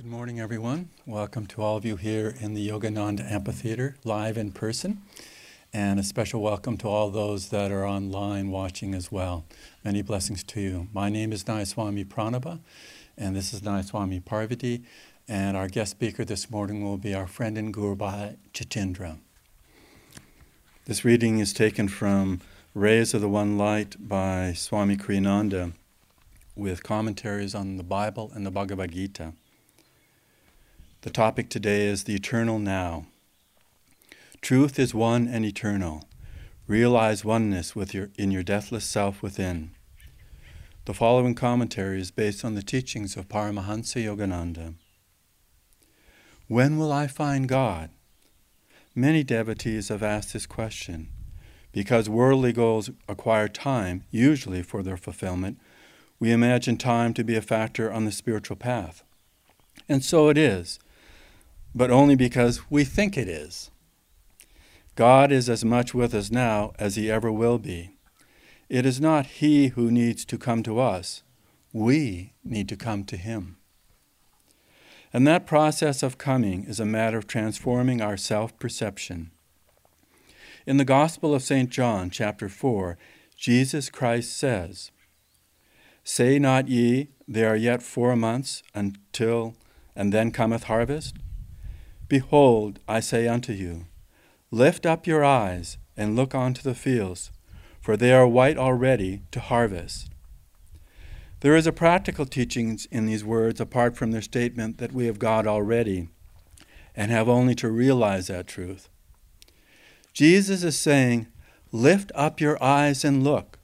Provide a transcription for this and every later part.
Good morning, everyone. Welcome to all of you here in the Yogananda Amphitheater, live in person. And a special welcome to all those that are online watching as well. Many blessings to you. My name is Nayaswami Pranaba, and this is Nayaswami Parvati. And our guest speaker this morning will be our friend and Guru Bhai Jitendra. This reading is taken from Rays of the One Light by Swami Kriyananda with commentaries on the Bible and the Bhagavad Gita. The topic today is the eternal now. Truth is one and eternal. Realize oneness with your, in your deathless self within. The following commentary is based on the teachings of Paramahansa Yogananda. When will I find God? Many devotees have asked this question. Because worldly goals acquire time, usually for their fulfillment, we imagine time to be a factor on the spiritual path. And so it is but only because we think it is. God is as much with us now as he ever will be. It is not he who needs to come to us, we need to come to him. And that process of coming is a matter of transforming our self perception. In the Gospel of St. John, chapter 4, Jesus Christ says, Say not ye, There are yet four months until, and then cometh harvest? Behold, I say unto you, lift up your eyes and look unto the fields, for they are white already to harvest. There is a practical teaching in these words apart from their statement that we have God already and have only to realize that truth. Jesus is saying, Lift up your eyes and look.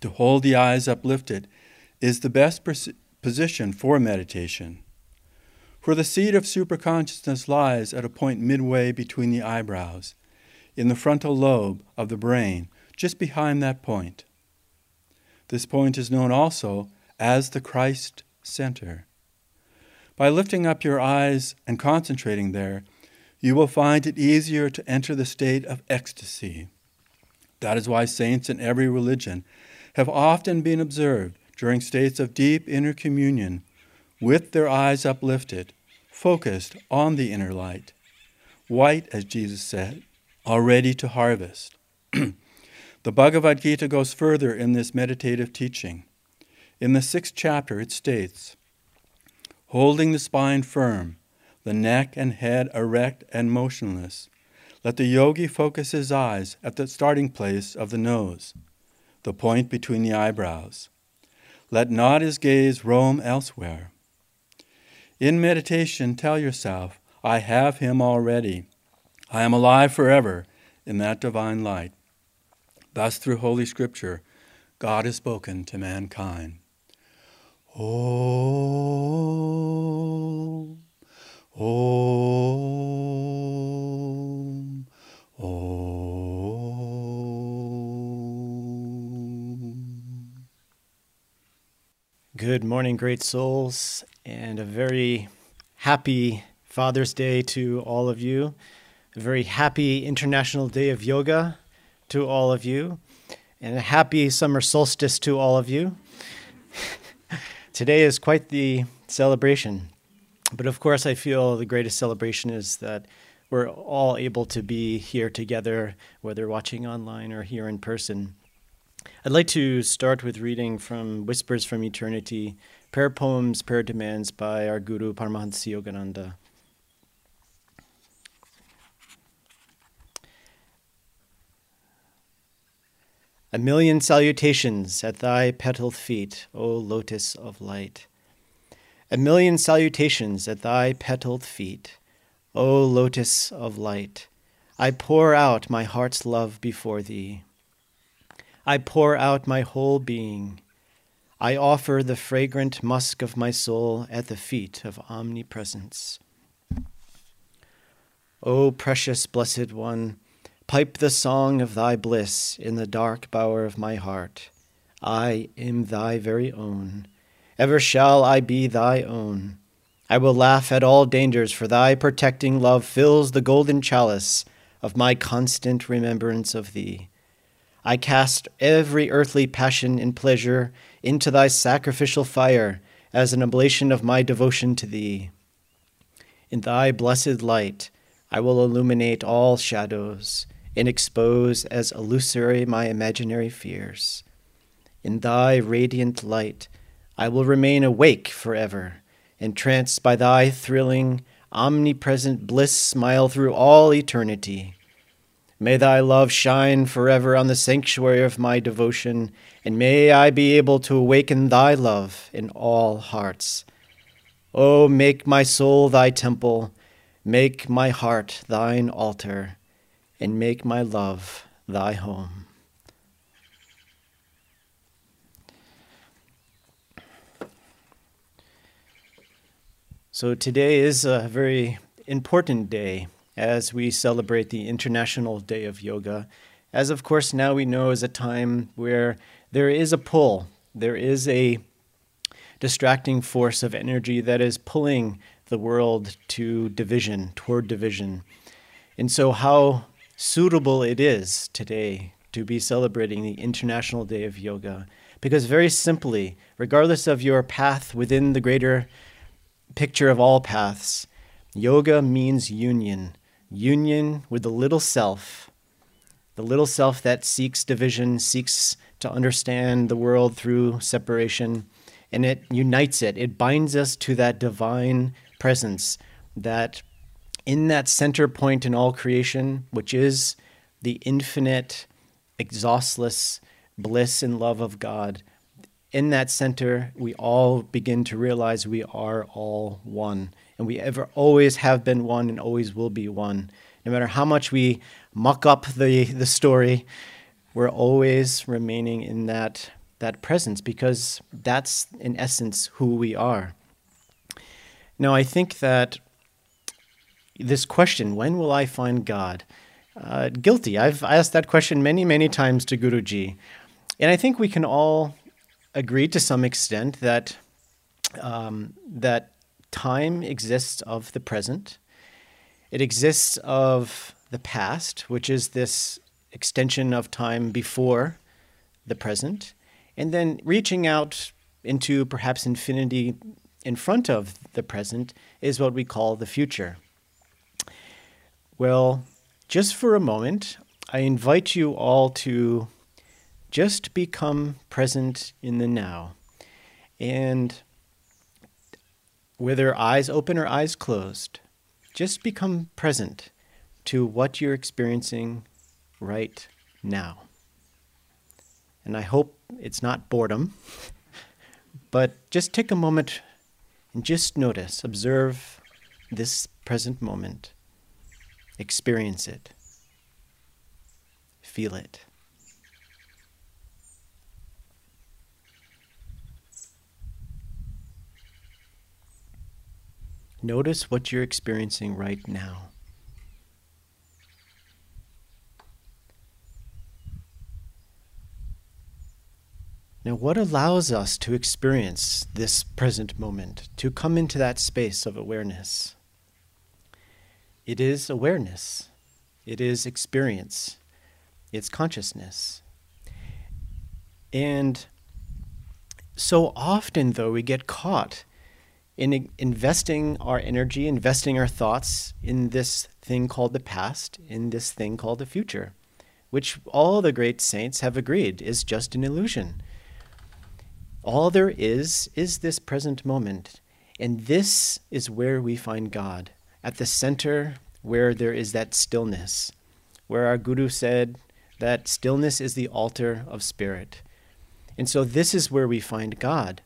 To hold the eyes uplifted is the best position for meditation. For the seat of superconsciousness lies at a point midway between the eyebrows, in the frontal lobe of the brain, just behind that point. This point is known also as the Christ center. By lifting up your eyes and concentrating there, you will find it easier to enter the state of ecstasy. That is why saints in every religion have often been observed during states of deep inner communion with their eyes uplifted focused on the inner light, white, as Jesus said, already to harvest. the Bhagavad Gita goes further in this meditative teaching. In the sixth chapter, it states Holding the spine firm, the neck and head erect and motionless, let the yogi focus his eyes at the starting place of the nose, the point between the eyebrows. Let not his gaze roam elsewhere. In meditation, tell yourself, I have him already. I am alive forever in that divine light. Thus, through Holy Scripture, God has spoken to mankind. Om, Om, Om. Good morning, great souls, and a very happy Father's Day to all of you. A very happy International Day of Yoga to all of you, and a happy summer solstice to all of you. Today is quite the celebration. But of course, I feel the greatest celebration is that we're all able to be here together, whether watching online or here in person. I'd like to start with reading from Whispers from Eternity, Prayer Poems, Prayer Demands by our Guru Paramahansa Yogananda. A million salutations at thy petaled feet, O lotus of light. A million salutations at thy petaled feet, O lotus of light. I pour out my heart's love before thee. I pour out my whole being. I offer the fragrant musk of my soul at the feet of omnipresence. O precious blessed one, pipe the song of thy bliss in the dark bower of my heart. I am thy very own. Ever shall I be thy own. I will laugh at all dangers, for thy protecting love fills the golden chalice of my constant remembrance of thee. I cast every earthly passion and pleasure into thy sacrificial fire as an oblation of my devotion to thee. In thy blessed light, I will illuminate all shadows and expose as illusory my imaginary fears. In thy radiant light, I will remain awake forever, entranced by thy thrilling, omnipresent bliss smile through all eternity. May thy love shine forever on the sanctuary of my devotion, and may I be able to awaken thy love in all hearts. Oh, make my soul thy temple, make my heart thine altar, and make my love thy home. So today is a very important day as we celebrate the International Day of Yoga. As of course now we know is a time where there is a pull, there is a distracting force of energy that is pulling the world to division, toward division. And so, how suitable it is today to be celebrating the International Day of Yoga. Because, very simply, regardless of your path within the greater picture of all paths, yoga means union union with the little self, the little self that seeks division, seeks to understand the world through separation, and it unites it. It binds us to that divine presence that in that center point in all creation, which is the infinite, exhaustless bliss and love of God, in that center, we all begin to realize we are all one and we ever always have been one and always will be one. No matter how much we muck up the, the story, we're always remaining in that, that presence because that's, in essence, who we are. Now, I think that this question, when will I find God? Uh, guilty. I've asked that question many, many times to Guruji. And I think we can all agree to some extent that um, that time exists of the present, it exists of the past, which is this extension of time before the present, and then reaching out into perhaps infinity in front of the present is what we call the future. Well, just for a moment, I invite you all to just become present in the now and whether eyes open or eyes closed, just become present to what you're experiencing right now. And I hope it's not boredom, but just take a moment and just notice, observe this present moment, experience it, feel it. Notice what you're experiencing right now. Now, what allows us to experience this present moment, to come into that space of awareness? It is awareness, it is experience, it's consciousness. And so often, though, we get caught in investing our energy, investing our thoughts in this thing called the past, in this thing called the future, which all the great saints have agreed is just an illusion. All there is is this present moment. And this is where we find God, at the center where there is that stillness, where our Guru said that stillness is the altar of spirit. And so this is where we find God.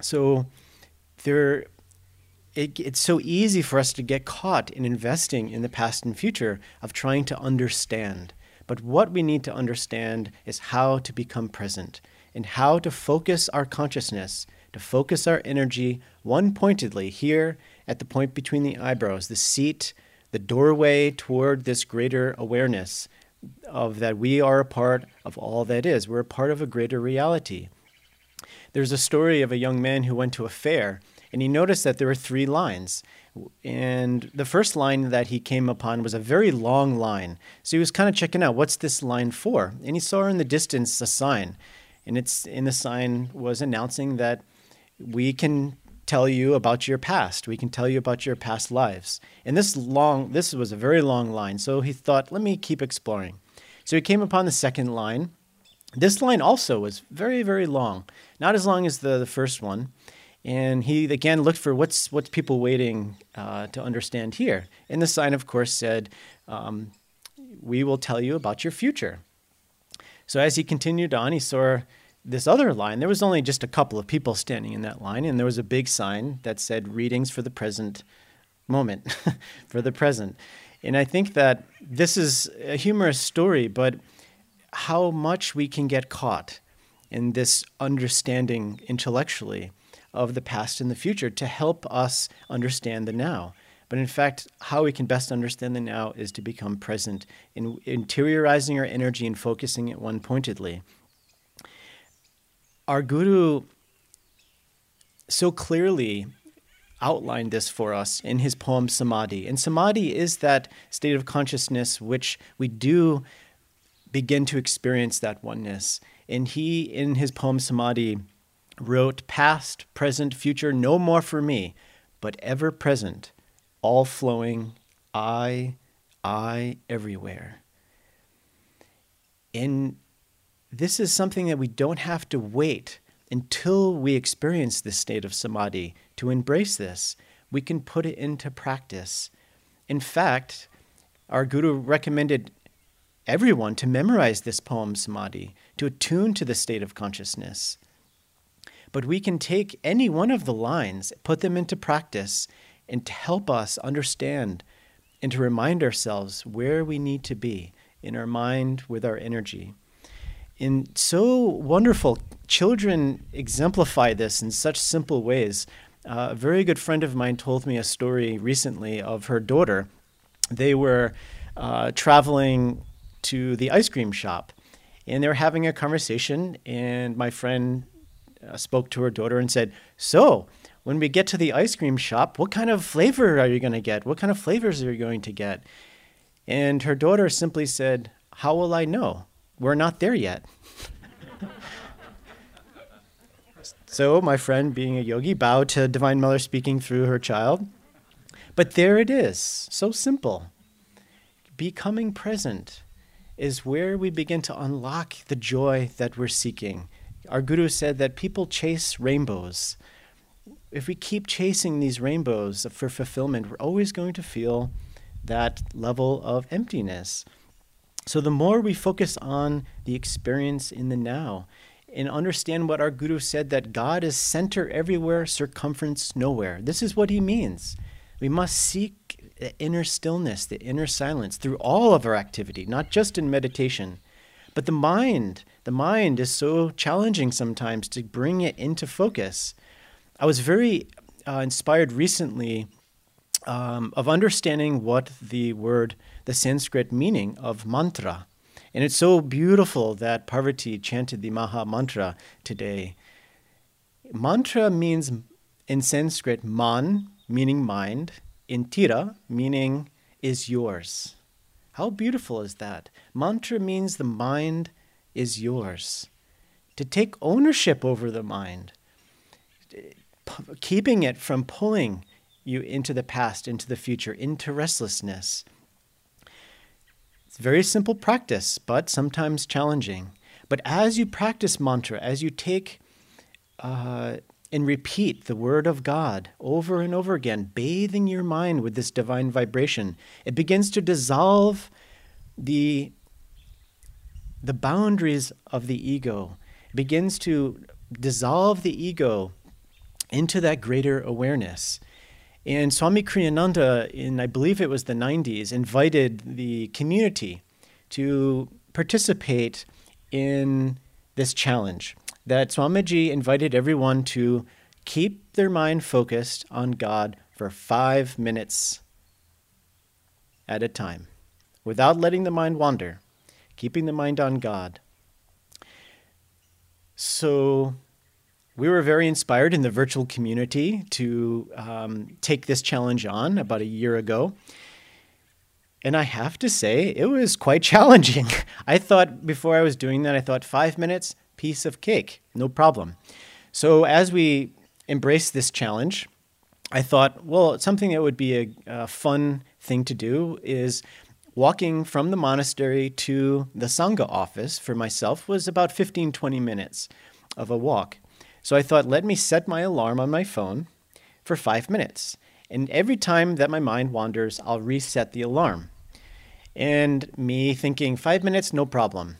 So there it, it's so easy for us to get caught in investing in the past and future of trying to understand. But what we need to understand is how to become present and how to focus our consciousness, to focus our energy one pointedly here at the point between the eyebrows, the seat, the doorway toward this greater awareness of that we are a part of all that is. We're a part of a greater reality. There's a story of a young man who went to a fair and he noticed that there were three lines. And the first line that he came upon was a very long line. So he was kind of checking out what's this line for? And he saw in the distance a sign. And it's in the sign was announcing that we can tell you about your past. We can tell you about your past lives. And this long, this was a very long line. So he thought, let me keep exploring. So he came upon the second line. This line also was very, very long, not as long as the, the first one. And he again looked for what's what's people waiting uh, to understand here. And the sign, of course, said, um, "We will tell you about your future." So as he continued on, he saw this other line. There was only just a couple of people standing in that line, and there was a big sign that said "Readings for the present moment," for the present. And I think that this is a humorous story, but how much we can get caught in this understanding intellectually of the past and the future to help us understand the now. But in fact, how we can best understand the now is to become present in interiorizing our energy and focusing it one pointedly. Our Guru so clearly outlined this for us in his poem Samadhi. And Samadhi is that state of consciousness which we do begin to experience that oneness. And he, in his poem Samadhi, wrote, Past, present, future, no more for me, but ever present, all flowing, I, I, everywhere. And this is something that we don't have to wait until we experience this state of samadhi to embrace this. We can put it into practice. In fact, our guru recommended everyone to memorize this poem samadhi, to attune to the state of consciousness. But we can take any one of the lines, put them into practice, and to help us understand and to remind ourselves where we need to be in our mind with our energy. And so wonderful. Children exemplify this in such simple ways. Uh, a very good friend of mine told me a story recently of her daughter. They were uh, traveling to the ice cream shop and they were having a conversation, and my friend uh, spoke to her daughter and said, So, when we get to the ice cream shop, what kind of flavor are you going to get? What kind of flavors are you going to get? And her daughter simply said, How will I know? We're not there yet. so, my friend, being a yogi, bowed to Divine Mother speaking through her child. But there it is, so simple. Becoming present is where we begin to unlock the joy that we're seeking our guru said that people chase rainbows. If we keep chasing these rainbows for fulfillment, we're always going to feel that level of emptiness. So, the more we focus on the experience in the now and understand what our guru said that God is center everywhere, circumference nowhere, this is what he means. We must seek the inner stillness, the inner silence through all of our activity, not just in meditation. But the mind, the mind is so challenging sometimes to bring it into focus. I was very uh, inspired recently um, of understanding what the word, the Sanskrit meaning of mantra. And it's so beautiful that Parvati chanted the Maha Mantra today. Mantra means in Sanskrit man, meaning mind, in tira, meaning is yours. How beautiful is that? Mantra means the mind is yours. To take ownership over the mind, keeping it from pulling you into the past, into the future, into restlessness. It's very simple practice, but sometimes challenging. But as you practice mantra, as you take uh, and repeat the word of God over and over again, bathing your mind with this divine vibration. It begins to dissolve the, the boundaries of the ego, begins to dissolve the ego into that greater awareness. And Swami Kriyananda, in I believe it was the 90s, invited the community to participate in this challenge that Swamiji invited everyone to keep their mind focused on God for five minutes at a time, without letting the mind wander, keeping the mind on God. So, we were very inspired in the virtual community to um, take this challenge on about a year ago. And I have to say, it was quite challenging. I thought before I was doing that, I thought five minutes, piece of cake, no problem. So as we embraced this challenge, I thought, well, something that would be a, a fun thing to do is walking from the monastery to the Sangha office for myself was about 15, 20 minutes of a walk. So I thought, let me set my alarm on my phone for five minutes. And every time that my mind wanders, I'll reset the alarm. And me thinking, five minutes, no problem.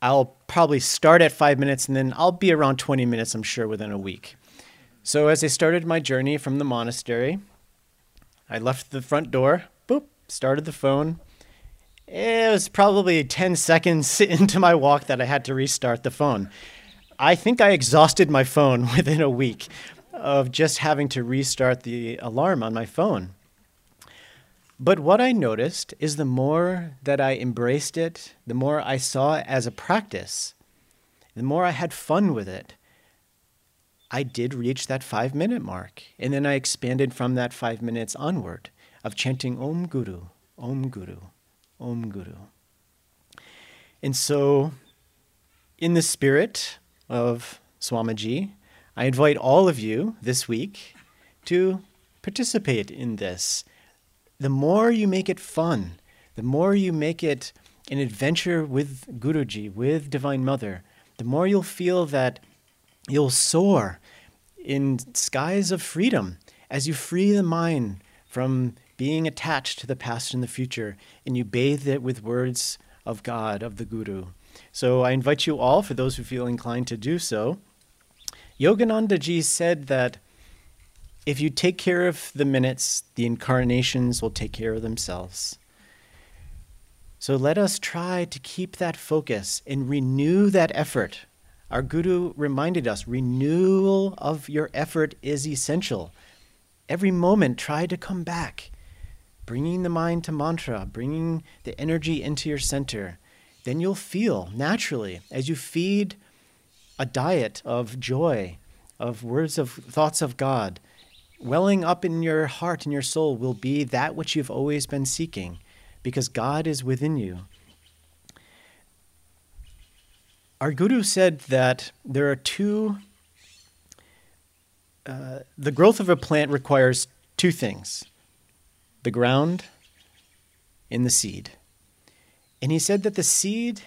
I'll probably start at five minutes and then I'll be around 20 minutes, I'm sure, within a week. So as I started my journey from the monastery, I left the front door, started the phone. It was probably 10 seconds into my walk that I had to restart the phone. I think I exhausted my phone within a week of just having to restart the alarm on my phone. But what I noticed is the more that I embraced it, the more I saw it as a practice, the more I had fun with it, I did reach that five minute mark. And then I expanded from that five minutes onward of chanting Om Guru, Om Guru, Om Guru. And so, in the spirit of Swamiji, I invite all of you this week to participate in this. The more you make it fun, the more you make it an adventure with Guruji, with Divine Mother, the more you'll feel that you'll soar in skies of freedom as you free the mind from being attached to the past and the future, and you bathe it with words of God, of the Guru. So I invite you all, for those who feel inclined to do so. Yogananda ji said that if you take care of the minutes, the incarnations will take care of themselves. So let us try to keep that focus and renew that effort. Our Guru reminded us renewal of your effort is essential. Every moment, try to come back bringing the mind to mantra, bringing the energy into your center, then you'll feel naturally as you feed a diet of joy, of words of thoughts of God, welling up in your heart and your soul will be that which you've always been seeking because God is within you. Our Guru said that there are two, uh, the growth of a plant requires two things the ground, in the seed. And he said that the seed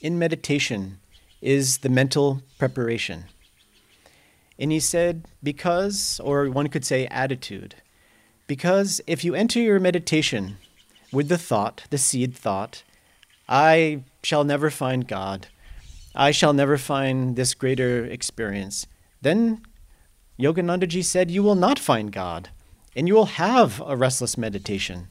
in meditation is the mental preparation. And he said, because, or one could say attitude, because if you enter your meditation with the thought, the seed thought, I shall never find God, I shall never find this greater experience, then Yoganandaji said, you will not find God and you will have a restless meditation.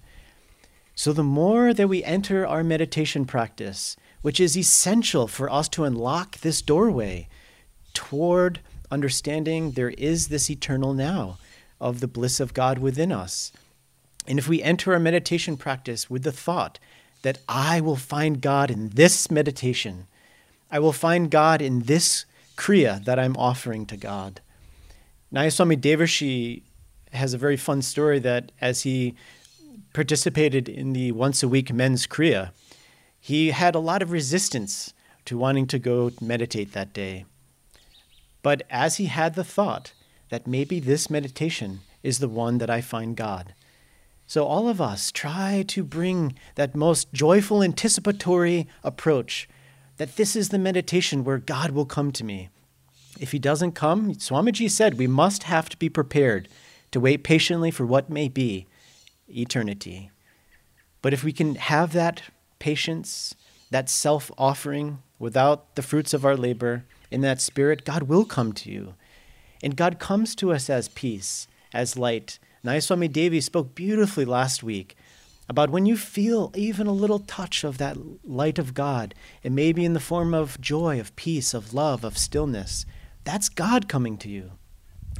So, the more that we enter our meditation practice, which is essential for us to unlock this doorway toward understanding there is this eternal now of the bliss of God within us. And if we enter our meditation practice with the thought that I will find God in this meditation, I will find God in this Kriya that I'm offering to God. Nayaswami Devarshi has a very fun story that as he participated in the once a week men's Kriya, he had a lot of resistance to wanting to go meditate that day. But as he had the thought that maybe this meditation is the one that I find God. So, all of us try to bring that most joyful, anticipatory approach that this is the meditation where God will come to me. If he doesn't come, Swamiji said we must have to be prepared to wait patiently for what may be eternity. But if we can have that patience, that self offering without the fruits of our labor, in that spirit, God will come to you. And God comes to us as peace, as light. Nayaswami Devi spoke beautifully last week about when you feel even a little touch of that light of God, it may be in the form of joy, of peace, of love, of stillness. That's God coming to you.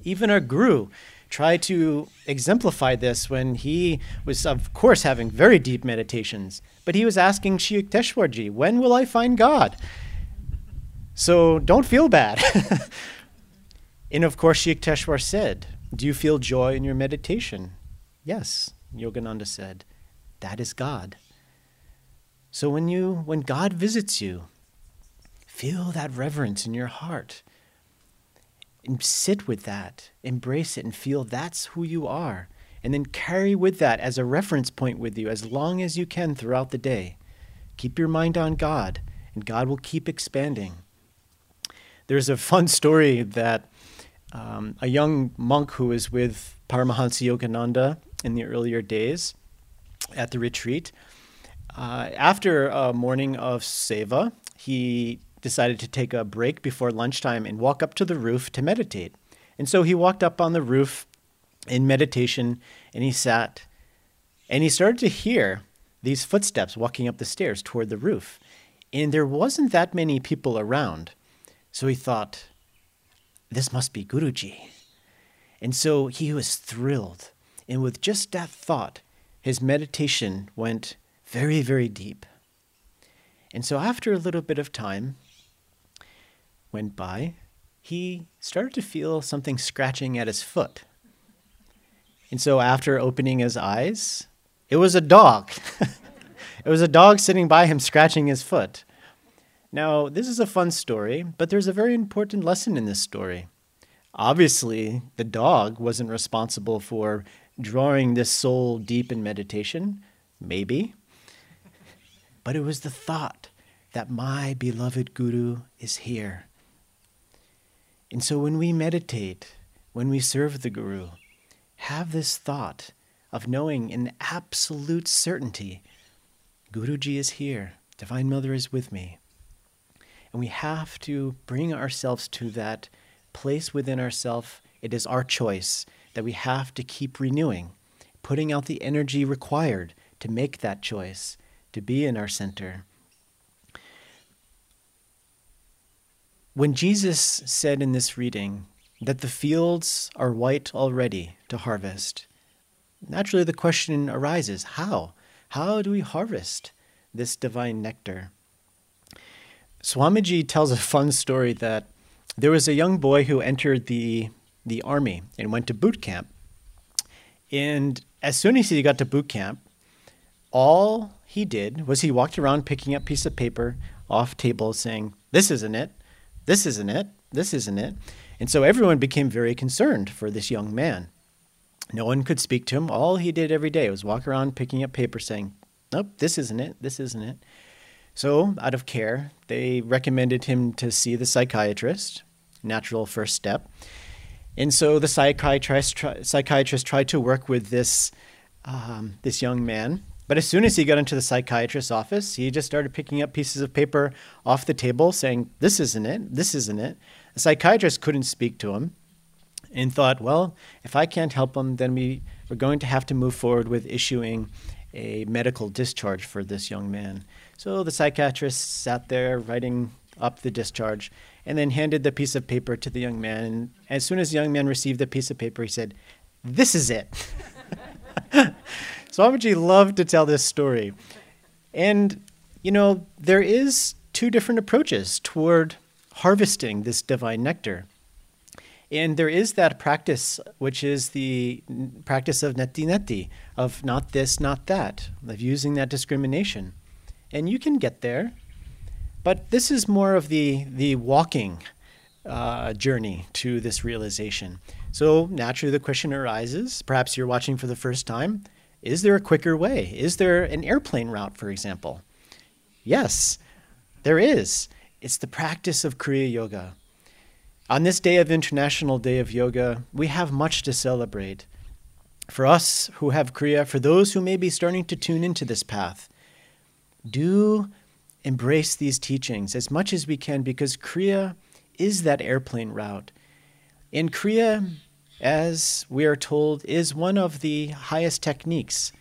Even our Guru, tried to exemplify this when he was, of course, having very deep meditations, but he was asking Sri Yukteswarji, when will I find God? So don't feel bad. and of course, Sri Yukteswar said, Do you feel joy in your meditation? Yes, Yogananda said, That is God. So when you when God visits you, feel that reverence in your heart and sit with that, embrace it, and feel that's who you are. And then carry with that as a reference point with you as long as you can throughout the day. Keep your mind on God, and God will keep expanding. There's a fun story that um, a young monk who was with Paramahansa Yogananda in the earlier days at the retreat, uh, after a morning of seva, he decided to take a break before lunchtime and walk up to the roof to meditate. And so he walked up on the roof in meditation and he sat and he started to hear these footsteps walking up the stairs toward the roof. And there wasn't that many people around. So he thought, this must be Guruji. And so he was thrilled. And with just that thought, his meditation went very, very deep. And so after a little bit of time went by, he started to feel something scratching at his foot. And so after opening his eyes, it was a dog. it was a dog sitting by him scratching his foot. Now, this is a fun story, but there's a very important lesson in this story. Obviously, the dog wasn't responsible for drawing this soul deep in meditation, maybe. But it was the thought that my beloved Guru is here. And so when we meditate, when we serve the Guru, have this thought of knowing in absolute certainty Guruji is here, Divine Mother is with me. And we have to bring ourselves to that place within ourselves. It is our choice that we have to keep renewing, putting out the energy required to make that choice, to be in our center. When Jesus said in this reading that the fields are white already to harvest, naturally the question arises how? How do we harvest this divine nectar? Swamiji tells a fun story that there was a young boy who entered the, the army and went to boot camp. And as soon as he got to boot camp, all he did was he walked around picking up piece of paper off tables saying, This isn't it. This isn't it. This isn't it. And so everyone became very concerned for this young man. No one could speak to him. All he did every day was walk around picking up paper saying, Nope, this isn't it. This isn't it. So, out of care, they recommended him to see the psychiatrist, natural first step. And so the psychiatrist, tri- psychiatrist tried to work with this, um, this young man. But as soon as he got into the psychiatrist's office, he just started picking up pieces of paper off the table saying, This isn't it, this isn't it. The psychiatrist couldn't speak to him and thought, Well, if I can't help him, then we, we're going to have to move forward with issuing a medical discharge for this young man. So the psychiatrist sat there writing up the discharge and then handed the piece of paper to the young man. And as soon as the young man received the piece of paper, he said, This is it. Swamiji loved to tell this story. And, you know, there is two different approaches toward harvesting this divine nectar. And there is that practice, which is the practice of neti neti, of not this, not that, of using that discrimination and you can get there. But this is more of the the walking uh, journey to this realization. So naturally, the question arises: perhaps you're watching for the first time. Is there a quicker way? Is there an airplane route, for example? Yes, there is. It's the practice of Kriya Yoga. On this day of International Day of Yoga, we have much to celebrate. For us who have Kriya, for those who may be starting to tune into this path, do embrace these teachings as much as we can because Kriya is that airplane route. In Kriya, as we are told, is one of the highest techniques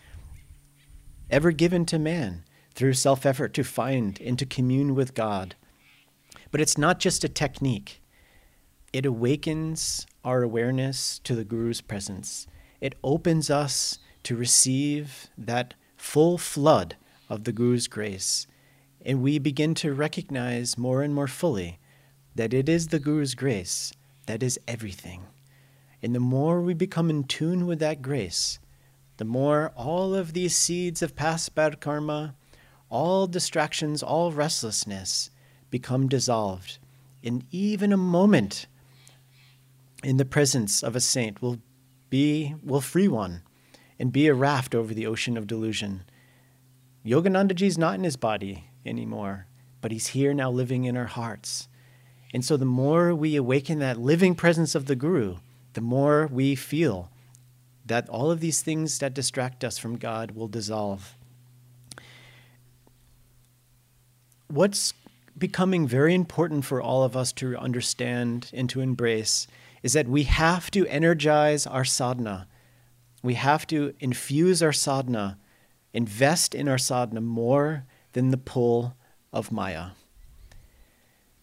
ever given to man through self effort to find and to commune with God. But it's not just a technique, it awakens our awareness to the Guru's presence. It opens us to receive that full flood of the Guru's grace, and we begin to recognize more and more fully that it is the Guru's grace that is everything. And the more we become in tune with that grace, the more all of these seeds of past bad karma, all distractions, all restlessness become dissolved. And even a moment in the presence of a saint will be will free one and be a raft over the ocean of delusion. Yoganandaji is not in his body anymore, but he's here now living in our hearts. And so the more we awaken that living presence of the Guru, the more we feel that all of these things that distract us from God will dissolve. What's becoming very important for all of us to understand and to embrace is that we have to energize our sadhana. We have to infuse our sadhana, invest in our sadhana more than the pull of Maya.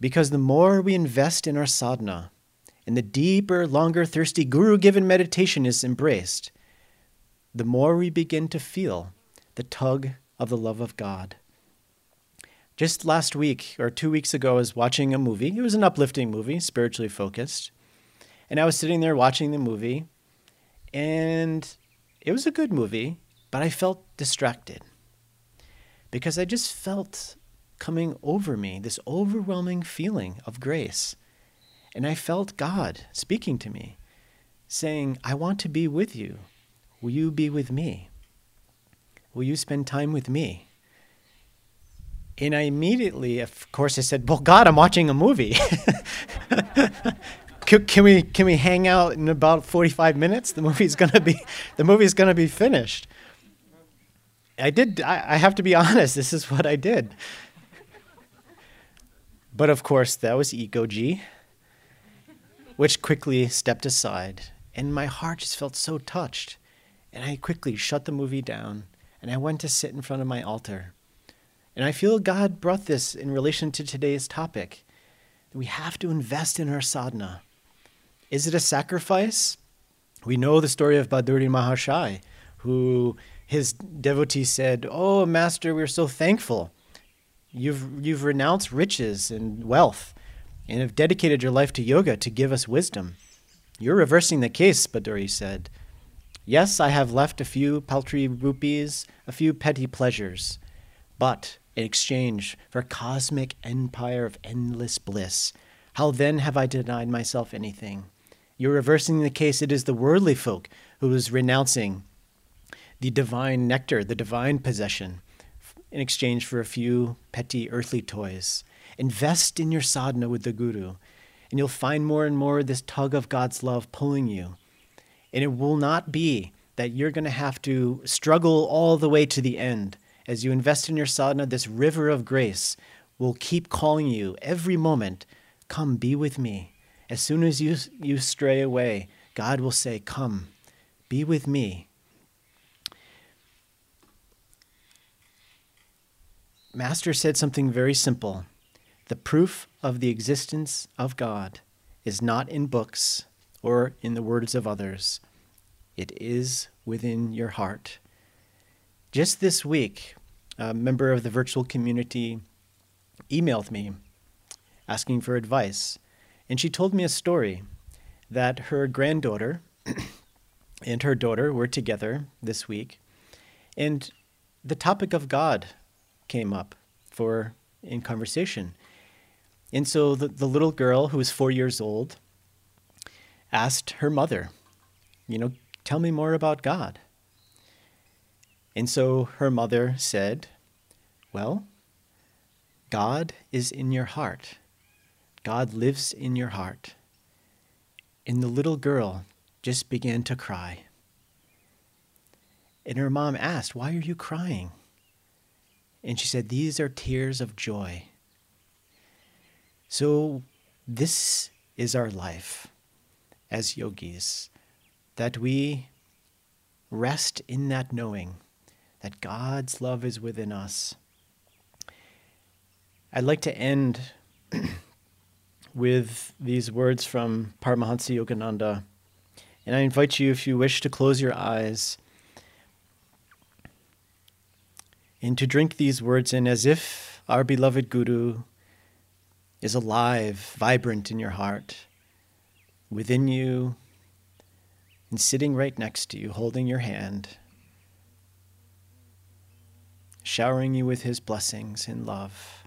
Because the more we invest in our sadhana, and the deeper, longer, thirsty guru given meditation is embraced, the more we begin to feel the tug of the love of God. Just last week or two weeks ago, I was watching a movie. It was an uplifting movie, spiritually focused. And I was sitting there watching the movie, and it was a good movie, but I felt distracted because I just felt coming over me this overwhelming feeling of grace. And I felt God speaking to me, saying, I want to be with you. Will you be with me? Will you spend time with me? And I immediately, of course, I said, Well, God, I'm watching a movie. can, we can we hang out in about 45 minutes? The movie's gonna be the movie's gonna be finished. I did I, I have to be honest, this is what I did. But of course, that was ego G, which quickly stepped aside, and my heart just felt so touched. And I quickly shut the movie down and I went to sit in front of my altar. And I feel God brought this in relation to today's topic. that We have to invest in our sadhana. Is it a sacrifice? We know the story of Bhaduri Mahashai, who his devotee said, Oh, Master, we're so thankful. You've, you've renounced riches and wealth and have dedicated your life to yoga to give us wisdom. You're reversing the case, Bhaduri said. Yes, I have left a few paltry rupees, a few petty pleasures, but in exchange for a cosmic empire of endless bliss, how then have I denied myself anything? You're reversing the case. It is the worldly folk who is renouncing the divine nectar, the divine possession, in exchange for a few petty earthly toys. Invest in your sadhana with the Guru, and you'll find more and more this tug of God's love pulling you. And it will not be that you're going to have to struggle all the way to the end. As you invest in your sadhana, this river of grace will keep calling you every moment Come, be with me. As soon as you, you stray away, God will say, Come, be with me. Master said something very simple. The proof of the existence of God is not in books or in the words of others, it is within your heart. Just this week, a member of the virtual community emailed me asking for advice. And she told me a story that her granddaughter and her daughter were together this week. And the topic of God came up for in conversation. And so the, the little girl who was four years old asked her mother, you know, tell me more about God. And so her mother said, Well, God is in your heart. God lives in your heart. And the little girl just began to cry. And her mom asked, Why are you crying? And she said, These are tears of joy. So, this is our life as yogis, that we rest in that knowing that God's love is within us. I'd like to end with these words from Paramahansa Yogananda. And I invite you, if you wish, to close your eyes and to drink these words in as if our beloved Guru is alive, vibrant in your heart, within you, and sitting right next to you, holding your hand, showering you with his blessings and love.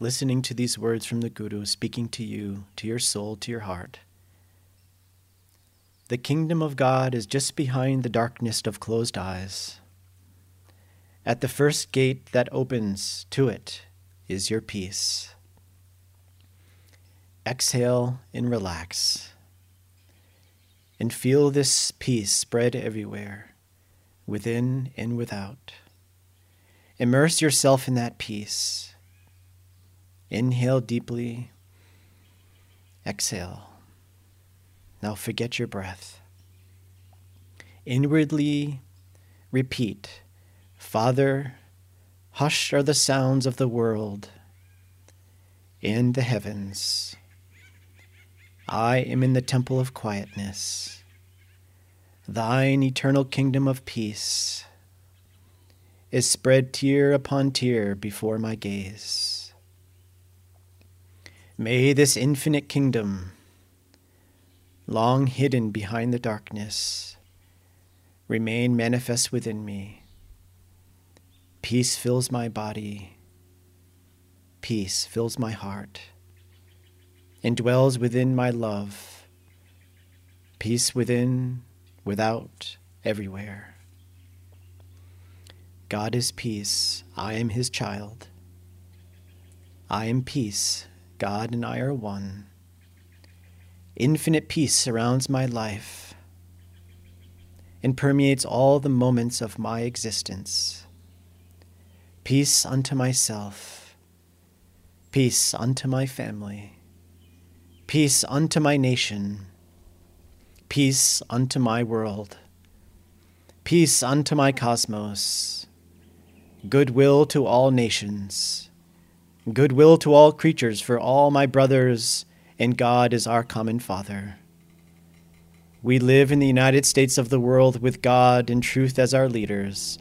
listening to these words from the Guru speaking to you, to your soul, to your heart. The kingdom of God is just behind the darkness of closed eyes. At the first gate that opens to it is your peace. Exhale and relax. And feel this peace spread everywhere, within and without. Immerse yourself in that peace. Inhale deeply. Exhale. Now forget your breath. Inwardly repeat Father, hushed are the sounds of the world and the heavens. I am in the temple of quietness, thine eternal kingdom of peace is spread tier upon tier before my gaze. May this infinite kingdom, long hidden behind the darkness, remain manifest within me. Peace fills my body, peace fills my heart, and dwells within my love. Peace within, without, everywhere. God is peace. I am his child. I am peace. God and I are one. Infinite peace surrounds my life and permeates all the moments of my existence. Peace unto myself, peace unto my family, peace unto my nation, peace unto my world, peace unto my cosmos. Goodwill to all nations, goodwill to all creatures, for all my brothers, and God is our common Father. We live in the United States of the world with God and truth as our leaders.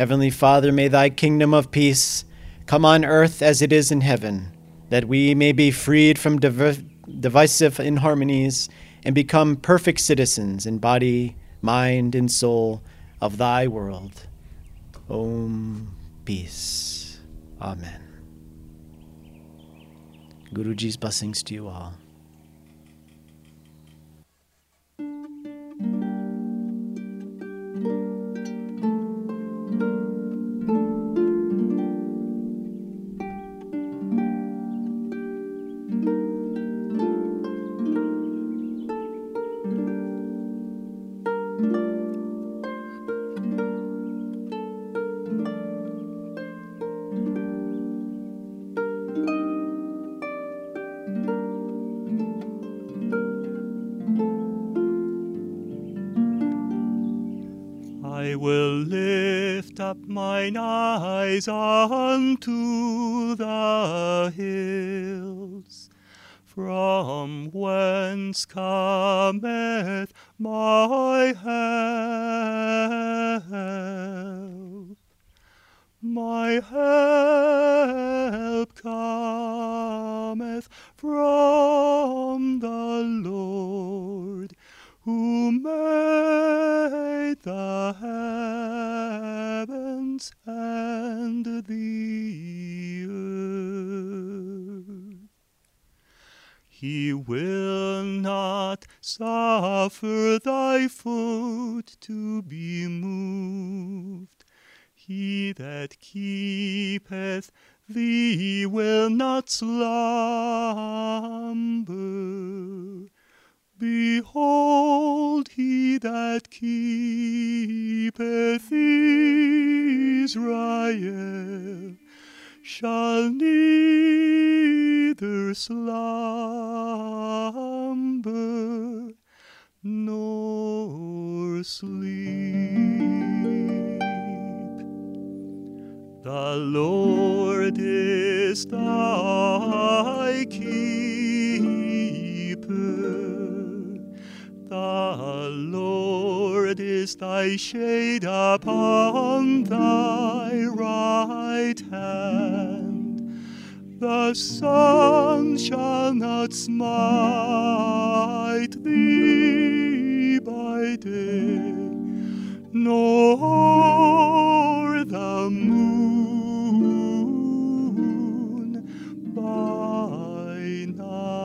Heavenly Father, may thy kingdom of peace come on earth as it is in heaven, that we may be freed from div- divisive inharmonies and become perfect citizens in body, mind, and soul of thy world. Om Peace. Amen. Guruji's blessings to you all. Mine eyes unto the hills, from whence cometh thy foot to be moved. He that keepeth thee will not slumber. Behold, he that keepeth Israel shall neither slumber nor sleep. The Lord is thy keeper. The Lord is thy shade upon thy right hand the sun shall not smite thee by day, nor the moon by night.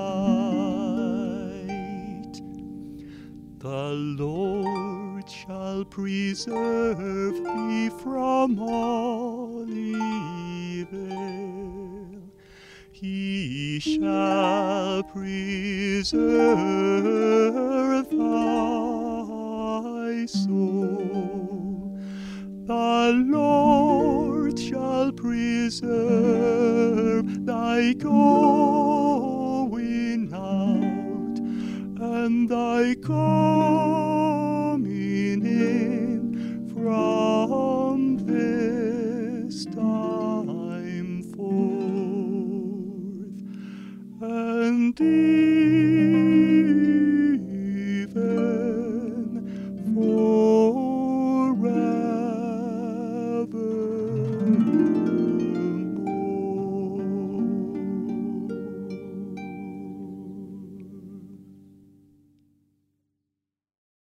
The Lord shall preserve thee from all He shall preserve thy soul. The Lord shall preserve thy going